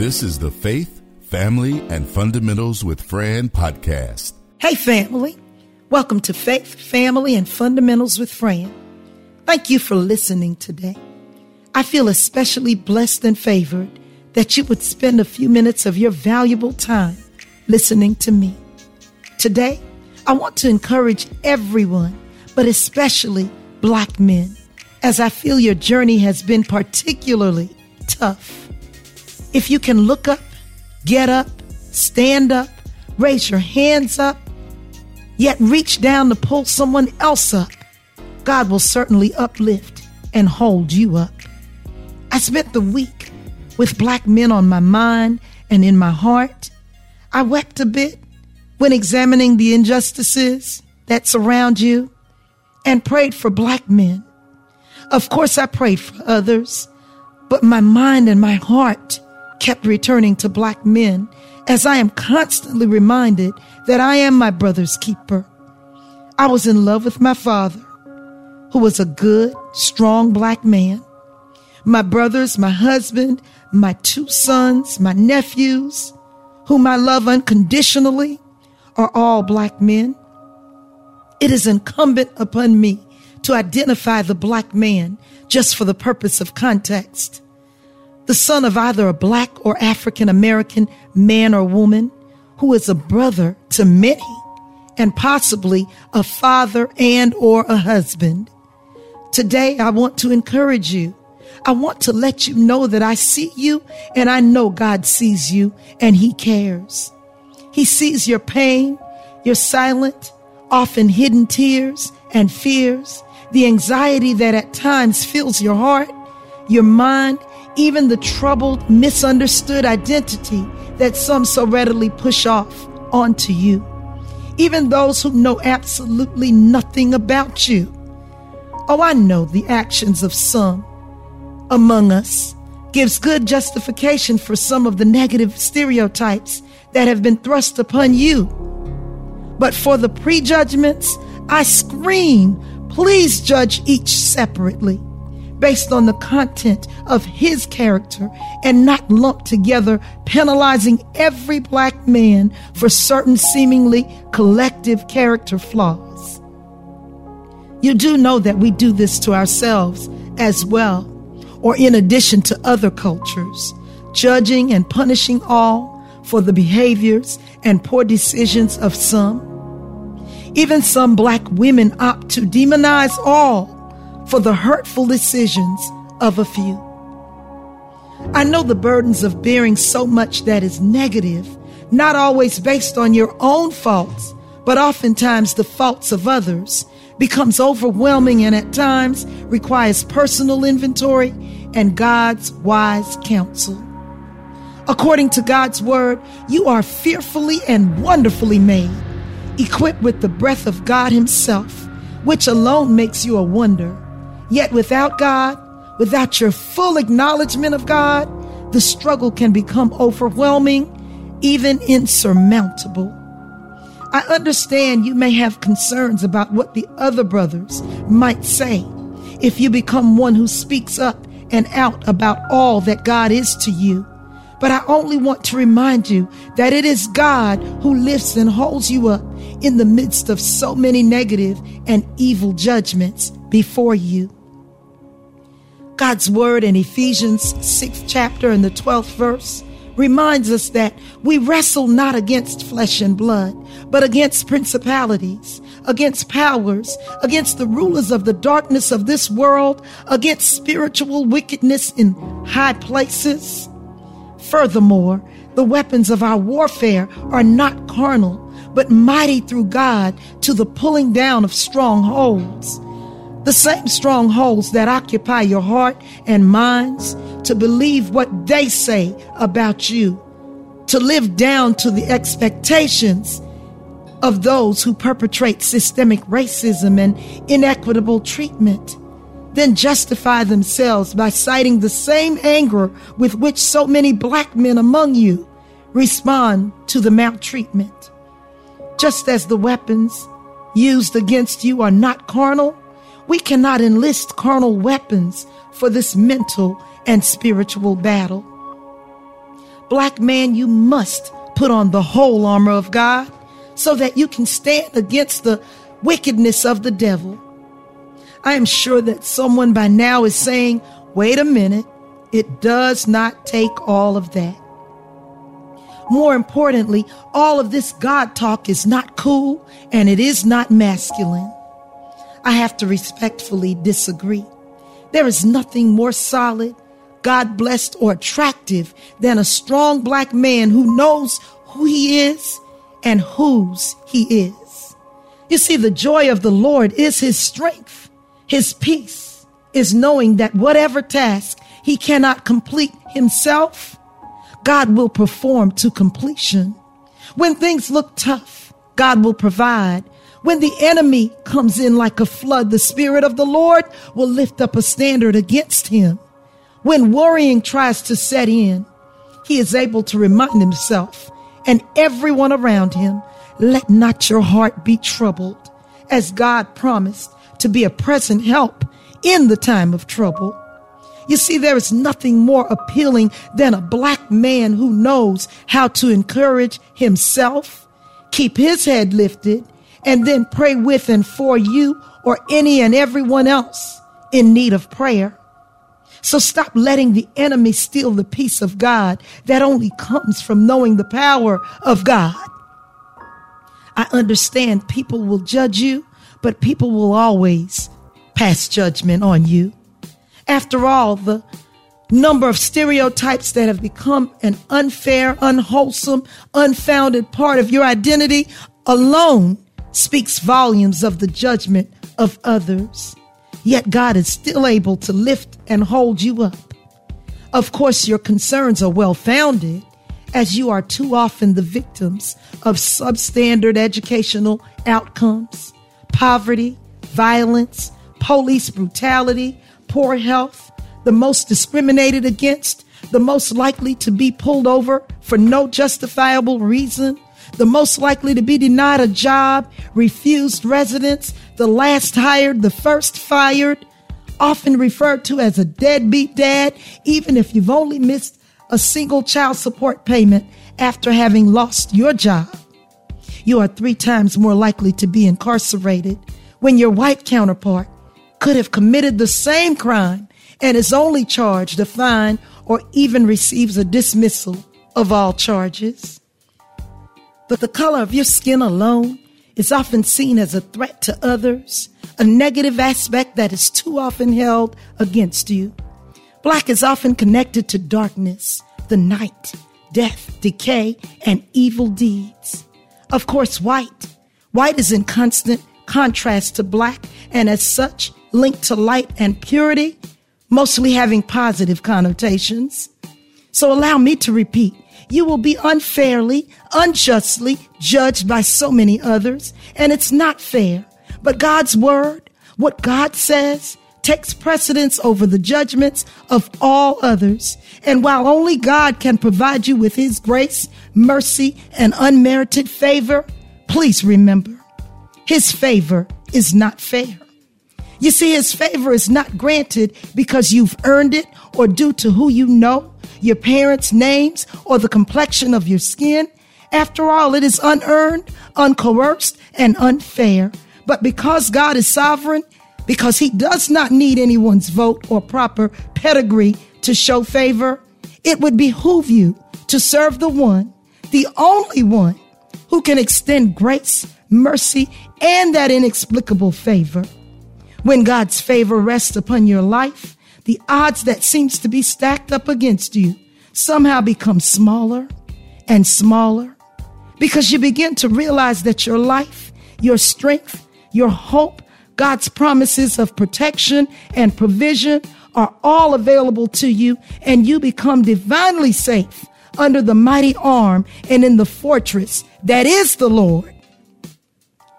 This is the Faith, Family, and Fundamentals with Fran podcast. Hey, family. Welcome to Faith, Family, and Fundamentals with Fran. Thank you for listening today. I feel especially blessed and favored that you would spend a few minutes of your valuable time listening to me. Today, I want to encourage everyone, but especially black men, as I feel your journey has been particularly tough. If you can look up, get up, stand up, raise your hands up, yet reach down to pull someone else up, God will certainly uplift and hold you up. I spent the week with black men on my mind and in my heart. I wept a bit when examining the injustices that surround you and prayed for black men. Of course, I prayed for others, but my mind and my heart kept returning to black men as I am constantly reminded that I am my brother's keeper. I was in love with my father, who was a good, strong black man. My brothers, my husband, my two sons, my nephews, whom I love unconditionally, are all black men. It is incumbent upon me to identify the black man just for the purpose of context. The son of either a black or African American man or woman who is a brother to many and possibly a father and or a husband. Today, I want to encourage you. I want to let you know that I see you and I know God sees you and he cares. He sees your pain, your silent, often hidden tears and fears, the anxiety that at times fills your heart, your mind, even the troubled, misunderstood identity that some so readily push off onto you. Even those who know absolutely nothing about you. Oh, I know the actions of some among us gives good justification for some of the negative stereotypes that have been thrust upon you. But for the prejudgments, I scream, please judge each separately based on the content of his character and not lump together, penalizing every black man for certain seemingly collective character flaws. You do know that we do this to ourselves as well, or in addition to other cultures, judging and punishing all for the behaviors and poor decisions of some. Even some black women opt to demonize all for the hurtful decisions of a few. I know the burdens of bearing so much that is negative, not always based on your own faults, but oftentimes the faults of others, becomes overwhelming and at times requires personal inventory and God's wise counsel. According to God's word, you are fearfully and wonderfully made, equipped with the breath of God Himself, which alone makes you a wonder. Yet without God, without your full acknowledgement of God, the struggle can become overwhelming, even insurmountable. I understand you may have concerns about what the other brothers might say if you become one who speaks up and out about all that God is to you. But I only want to remind you that it is God who lifts and holds you up in the midst of so many negative and evil judgments before you. God's word in Ephesians 6th chapter and the 12th verse reminds us that we wrestle not against flesh and blood, but against principalities, against powers, against the rulers of the darkness of this world, against spiritual wickedness in high places. Furthermore, the weapons of our warfare are not carnal, but mighty through God to the pulling down of strongholds. The same strongholds that occupy your heart and minds to believe what they say about you, to live down to the expectations of those who perpetrate systemic racism and inequitable treatment then justify themselves by citing the same anger with which so many black men among you respond to the maltreatment. Just as the weapons used against you are not carnal, we cannot enlist carnal weapons for this mental and spiritual battle. Black man, you must put on the whole armor of God so that you can stand against the wickedness of the devil. I am sure that someone by now is saying, wait a minute, it does not take all of that. More importantly, all of this God talk is not cool and it is not masculine. I have to respectfully disagree. There is nothing more solid, God blessed, or attractive than a strong black man who knows who he is and whose he is. You see, the joy of the Lord is his strength. His peace is knowing that whatever task he cannot complete himself, God will perform to completion. When things look tough, God will provide. When the enemy comes in like a flood, the Spirit of the Lord will lift up a standard against him. When worrying tries to set in, he is able to remind himself and everyone around him, let not your heart be troubled, as God promised to be a present help in the time of trouble. You see, there is nothing more appealing than a black man who knows how to encourage himself, keep his head lifted, and then pray with and for you or any and everyone else in need of prayer. So stop letting the enemy steal the peace of God that only comes from knowing the power of God. I understand people will judge you but people will always pass judgment on you. After all, the number of stereotypes that have become an unfair, unwholesome, unfounded part of your identity alone speaks volumes of the judgment of others. Yet God is still able to lift and hold you up. Of course, your concerns are well founded, as you are too often the victims of substandard educational outcomes poverty, violence, police brutality, poor health, the most discriminated against, the most likely to be pulled over for no justifiable reason, the most likely to be denied a job, refused residence, the last hired, the first fired, often referred to as a deadbeat dad, even if you've only missed a single child support payment after having lost your job you are three times more likely to be incarcerated when your white counterpart could have committed the same crime and is only charged a fine or even receives a dismissal of all charges. But the color of your skin alone is often seen as a threat to others, a negative aspect that is too often held against you. Black is often connected to darkness, the night, death, decay, and evil deeds. Of course, white. White is in constant contrast to black and as such linked to light and purity, mostly having positive connotations. So allow me to repeat. You will be unfairly, unjustly judged by so many others, and it's not fair. But God's word, what God says, takes precedence over the judgments of all others. And while only God can provide you with his grace, mercy, and unmerited favor, please remember, his favor is not fair. You see, his favor is not granted because you've earned it or due to who you know, your parents' names, or the complexion of your skin. After all, it is unearned, uncoerced, and unfair. But because God is sovereign, because he does not need anyone's vote or proper pedigree to show favor, it would behoove you to serve the one the only one who can extend grace, mercy, and that inexplicable favor. When God's favor rests upon your life, the odds that seems to be stacked up against you somehow become smaller and smaller because you begin to realize that your life, your strength, your hope, God's promises of protection and provision are all available to you and you become divinely safe under the mighty arm and in the fortress that is the Lord.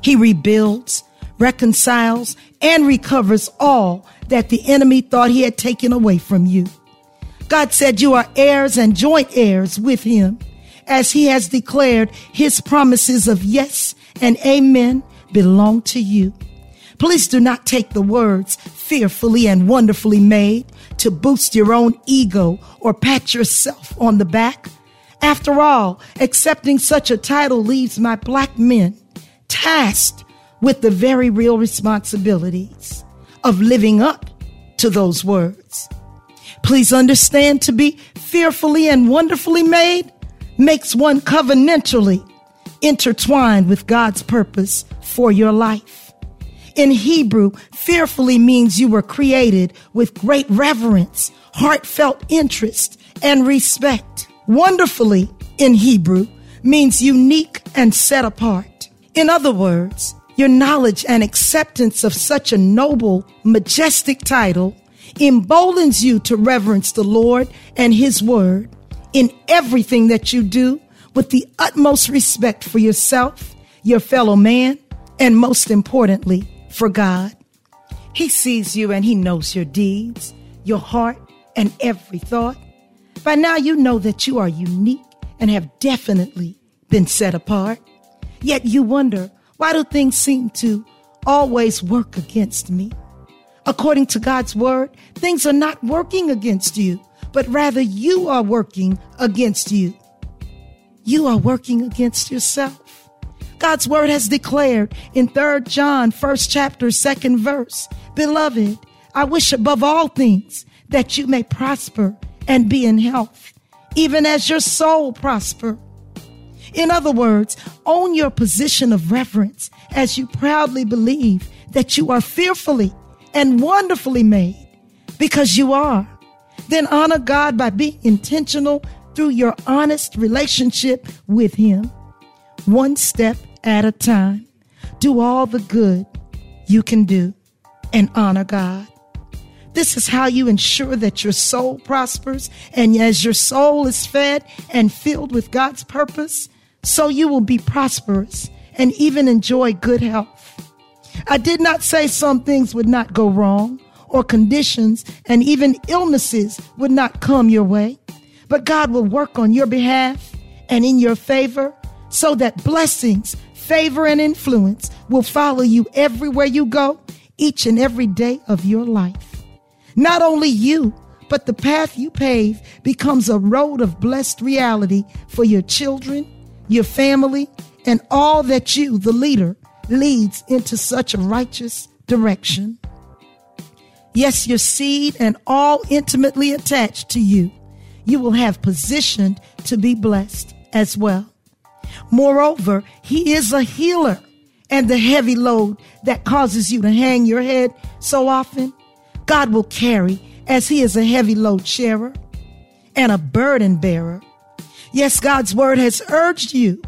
He rebuilds, reconciles, and recovers all that the enemy thought he had taken away from you. God said you are heirs and joint heirs with him, as he has declared his promises of yes and amen belong to you. Please do not take the words fearfully and wonderfully made to boost your own ego or pat yourself on the back. After all, accepting such a title leaves my black men tasked with the very real responsibilities of living up to those words. Please understand to be fearfully and wonderfully made makes one covenantally intertwined with God's purpose for your life. In Hebrew, fearfully means you were created with great reverence, heartfelt interest, and respect. Wonderfully in Hebrew means unique and set apart. In other words, your knowledge and acceptance of such a noble, majestic title emboldens you to reverence the Lord and His Word in everything that you do with the utmost respect for yourself, your fellow man, and most importantly, for God. He sees you and He knows your deeds, your heart, and every thought. By now, you know that you are unique and have definitely been set apart. Yet you wonder, why do things seem to always work against me? According to God's word, things are not working against you, but rather you are working against you. You are working against yourself. God's word has declared in 3 John, first chapter, second verse, Beloved, I wish above all things that you may prosper and be in health, even as your soul prosper. In other words, own your position of reverence as you proudly believe that you are fearfully and wonderfully made because you are. Then honor God by being intentional through your honest relationship with Him. One step at a time. Do all the good you can do and honor God. This is how you ensure that your soul prospers. And as your soul is fed and filled with God's purpose, so you will be prosperous and even enjoy good health. I did not say some things would not go wrong or conditions and even illnesses would not come your way, but God will work on your behalf and in your favor so that blessings, favor, and influence will follow you everywhere you go each and every day of your life. Not only you, but the path you pave becomes a road of blessed reality for your children, your family, and all that you, the leader, leads into such a righteous direction. Yes, your seed and all intimately attached to you, you will have positioned to be blessed as well. Moreover, he is a healer and the heavy load that causes you to hang your head so often, God will carry as he is a heavy load sharer and a burden bearer. Yes, God's word has urged you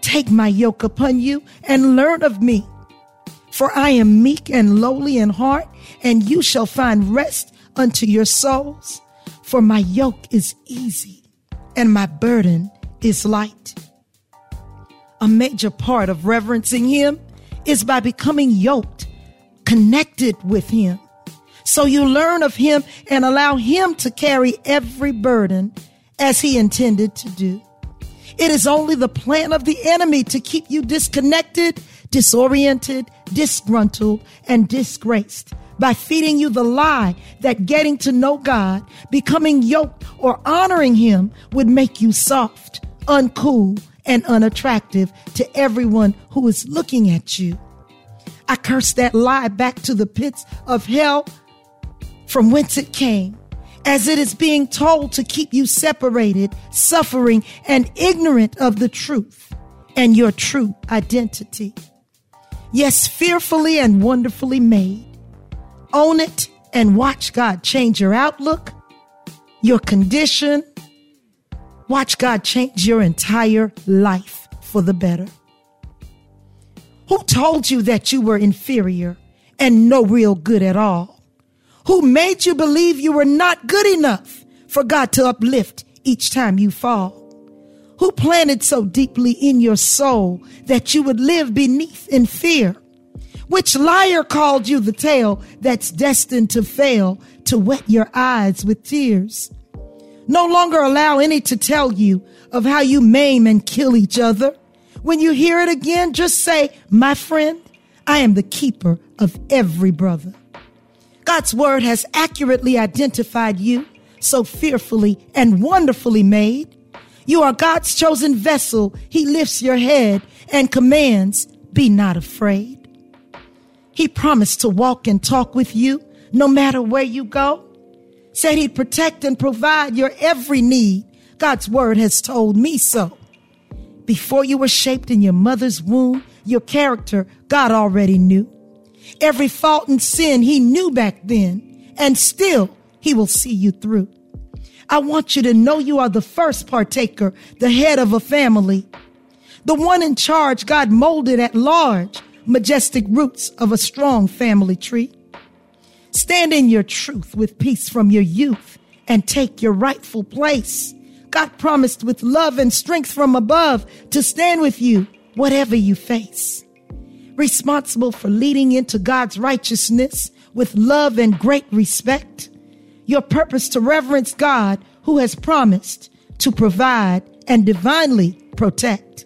Take my yoke upon you and learn of me. For I am meek and lowly in heart, and you shall find rest unto your souls. For my yoke is easy and my burden is light. A major part of reverencing him is by becoming yoked, connected with him. So you learn of him and allow him to carry every burden as he intended to do. It is only the plan of the enemy to keep you disconnected, disoriented, disgruntled, and disgraced by feeding you the lie that getting to know God, becoming yoked, or honoring Him would make you soft, uncool, and unattractive to everyone who is looking at you. I curse that lie back to the pits of hell from whence it came as it is being told to keep you separated, suffering, and ignorant of the truth and your true identity. Yes, fearfully and wonderfully made. Own it and watch God change your outlook, your condition. Watch God change your entire life for the better. Who told you that you were inferior and no real good at all? Who made you believe you were not good enough for God to uplift each time you fall? Who planted so deeply in your soul that you would live beneath in fear? Which liar called you the tail that's destined to fail to wet your eyes with tears? No longer allow any to tell you of how you maim and kill each other. When you hear it again, just say, My friend, I am the keeper of every brother. God's word has accurately identified you, so fearfully and wonderfully made. You are God's chosen vessel. He lifts your head and commands, Be not afraid. He promised to walk and talk with you no matter where you go. Said he'd protect and provide your every need. God's word has told me so. Before you were shaped in your mother's womb, your character God already knew. Every fault and sin he knew back then, and still he will see you through. I want you to know you are the first partaker, the head of a family, the one in charge God molded at large, majestic roots of a strong family tree. Stand in your truth with peace from your youth and take your rightful place. God promised with love and strength from above to stand with you, whatever you face. Responsible for leading into God's righteousness with love and great respect. Your purpose to reverence God who has promised to provide and divinely protect.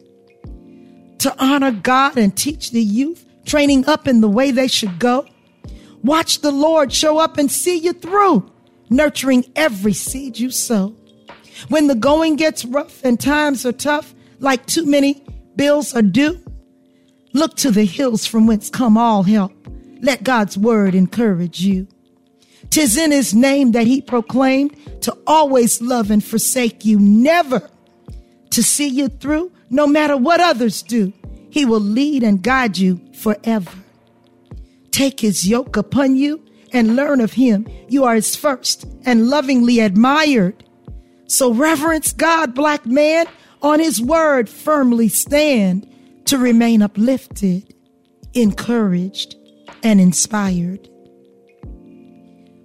To honor God and teach the youth, training up in the way they should go. Watch the Lord show up and see you through, nurturing every seed you sow. When the going gets rough and times are tough, like too many bills are due, look to the hills from whence come all help. Let God's word encourage you. Tis in his name that he proclaimed to always love and forsake you, never to see you through, no matter what others do. He will lead and guide you forever. Take his yoke upon you and learn of him. You are his first and lovingly admired. So reverence God, black man, on his word firmly stand to remain uplifted, encouraged, and inspired.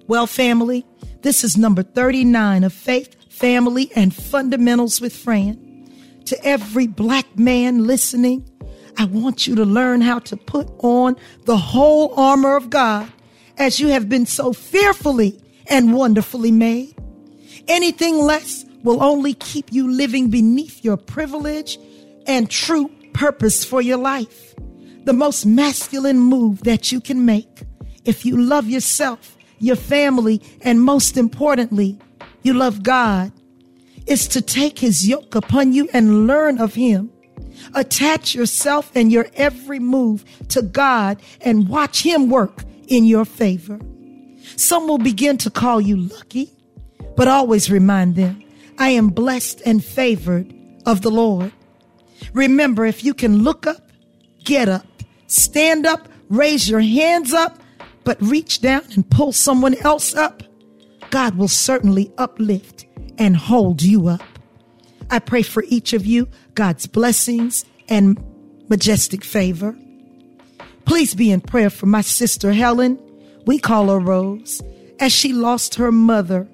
Well, family, this is number 39 of Faith, Family, and Fundamentals with Fran. To every black man listening, I want you to learn how to put on the whole armor of God as you have been so fearfully and wonderfully made. Anything less will only keep you living beneath your privilege and true purpose for your life. The most masculine move that you can make if you love yourself, your family, and most importantly, you love God, is to take his yoke upon you and learn of him Attach yourself and your every move to God and watch Him work in your favor. Some will begin to call you lucky, but always remind them, I am blessed and favored of the Lord. Remember, if you can look up, get up, stand up, raise your hands up, but reach down and pull someone else up, God will certainly uplift and hold you up. I pray for each of you God's blessings and majestic favor. Please be in prayer for my sister Helen. We call her Rose, as she lost her mother,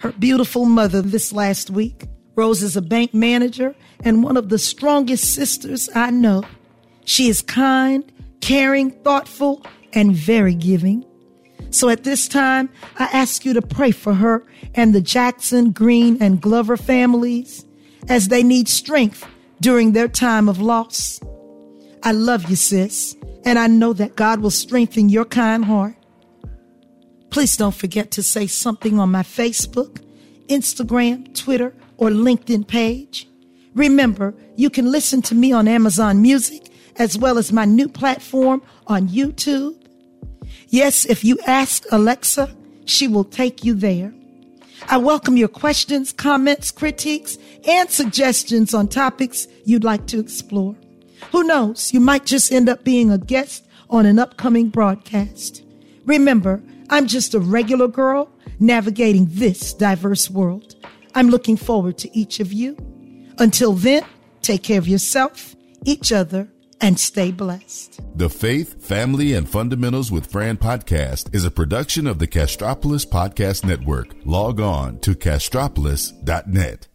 her beautiful mother, this last week. Rose is a bank manager and one of the strongest sisters I know. She is kind, caring, thoughtful, and very giving. So at this time, I ask you to pray for her and the Jackson, Green, and Glover families as they need strength during their time of loss. I love you, sis, and I know that God will strengthen your kind heart. Please don't forget to say something on my Facebook, Instagram, Twitter, or LinkedIn page. Remember, you can listen to me on Amazon Music as well as my new platform on YouTube. Yes, if you ask Alexa, she will take you there. I welcome your questions, comments, critiques, and suggestions on topics you'd like to explore. Who knows, you might just end up being a guest on an upcoming broadcast. Remember, I'm just a regular girl navigating this diverse world. I'm looking forward to each of you. Until then, take care of yourself, each other, and stay blessed. The Faith, Family, and Fundamentals with Fran podcast is a production of the Castropolis Podcast Network. Log on to castropolis.net.